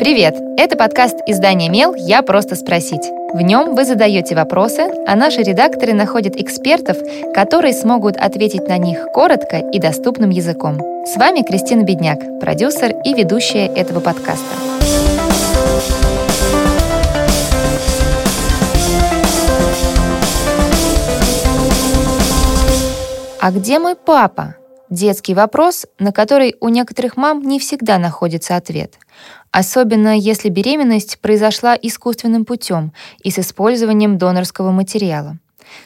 Привет! Это подкаст издания «Мел. Я просто спросить». В нем вы задаете вопросы, а наши редакторы находят экспертов, которые смогут ответить на них коротко и доступным языком. С вами Кристина Бедняк, продюсер и ведущая этого подкаста. А где мой папа? Детский вопрос, на который у некоторых мам не всегда находится ответ. Особенно если беременность произошла искусственным путем и с использованием донорского материала.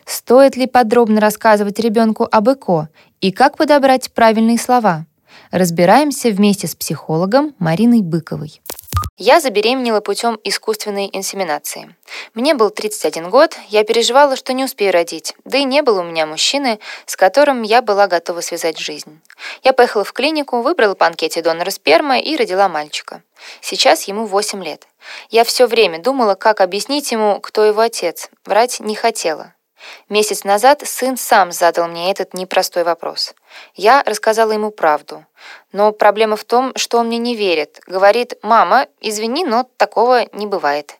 Стоит ли подробно рассказывать ребенку об ЭКО и как подобрать правильные слова? Разбираемся вместе с психологом Мариной Быковой. Я забеременела путем искусственной инсеминации. Мне был 31 год, я переживала, что не успею родить, да и не было у меня мужчины, с которым я была готова связать жизнь. Я поехала в клинику, выбрала по анкете донора спермы и родила мальчика. Сейчас ему 8 лет. Я все время думала, как объяснить ему, кто его отец. Врать не хотела. Месяц назад сын сам задал мне этот непростой вопрос. Я рассказала ему правду. Но проблема в том, что он мне не верит. Говорит, «Мама, извини, но такого не бывает».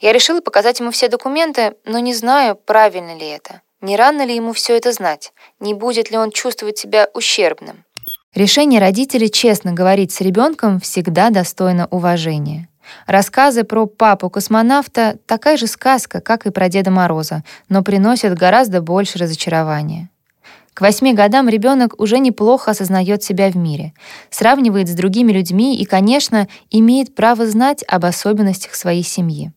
Я решила показать ему все документы, но не знаю, правильно ли это. Не рано ли ему все это знать? Не будет ли он чувствовать себя ущербным? Решение родителей честно говорить с ребенком всегда достойно уважения. Рассказы про папу-космонавта — такая же сказка, как и про Деда Мороза, но приносят гораздо больше разочарования. К восьми годам ребенок уже неплохо осознает себя в мире, сравнивает с другими людьми и, конечно, имеет право знать об особенностях своей семьи.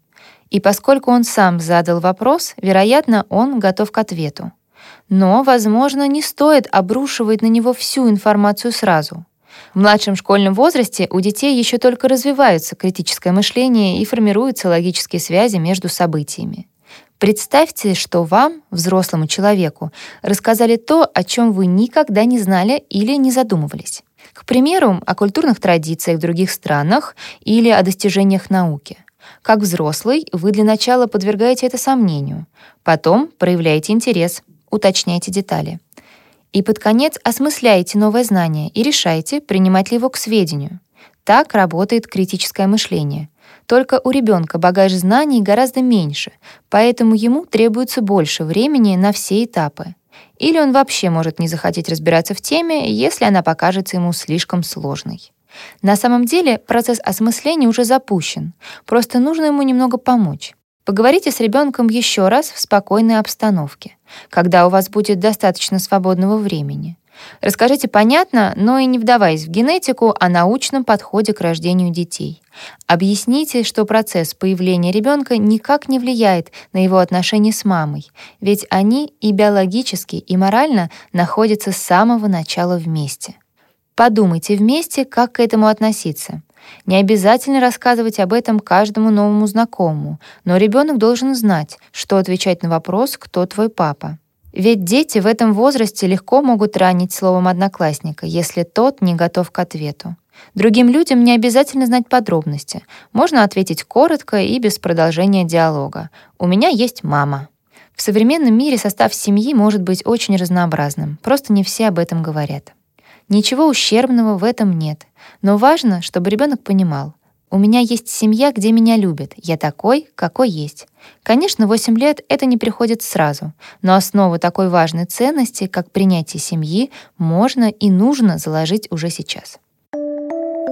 И поскольку он сам задал вопрос, вероятно, он готов к ответу. Но, возможно, не стоит обрушивать на него всю информацию сразу. В младшем школьном возрасте у детей еще только развиваются критическое мышление и формируются логические связи между событиями. Представьте, что вам, взрослому человеку, рассказали то, о чем вы никогда не знали или не задумывались. К примеру, о культурных традициях в других странах или о достижениях науки. Как взрослый, вы для начала подвергаете это сомнению, потом проявляете интерес, уточняете детали и под конец осмысляете новое знание и решаете, принимать ли его к сведению. Так работает критическое мышление. Только у ребенка багаж знаний гораздо меньше, поэтому ему требуется больше времени на все этапы. Или он вообще может не захотеть разбираться в теме, если она покажется ему слишком сложной. На самом деле процесс осмысления уже запущен, просто нужно ему немного помочь. Поговорите с ребенком еще раз в спокойной обстановке, когда у вас будет достаточно свободного времени. Расскажите понятно, но и не вдаваясь в генетику, о научном подходе к рождению детей. Объясните, что процесс появления ребенка никак не влияет на его отношения с мамой, ведь они и биологически, и морально находятся с самого начала вместе. Подумайте вместе, как к этому относиться. Не обязательно рассказывать об этом каждому новому знакомому, но ребенок должен знать, что отвечать на вопрос «Кто твой папа?». Ведь дети в этом возрасте легко могут ранить словом одноклассника, если тот не готов к ответу. Другим людям не обязательно знать подробности. Можно ответить коротко и без продолжения диалога. «У меня есть мама». В современном мире состав семьи может быть очень разнообразным, просто не все об этом говорят. Ничего ущербного в этом нет. Но важно, чтобы ребенок понимал, у меня есть семья, где меня любят. Я такой, какой есть. Конечно, 8 лет — это не приходит сразу, но основу такой важной ценности, как принятие семьи, можно и нужно заложить уже сейчас.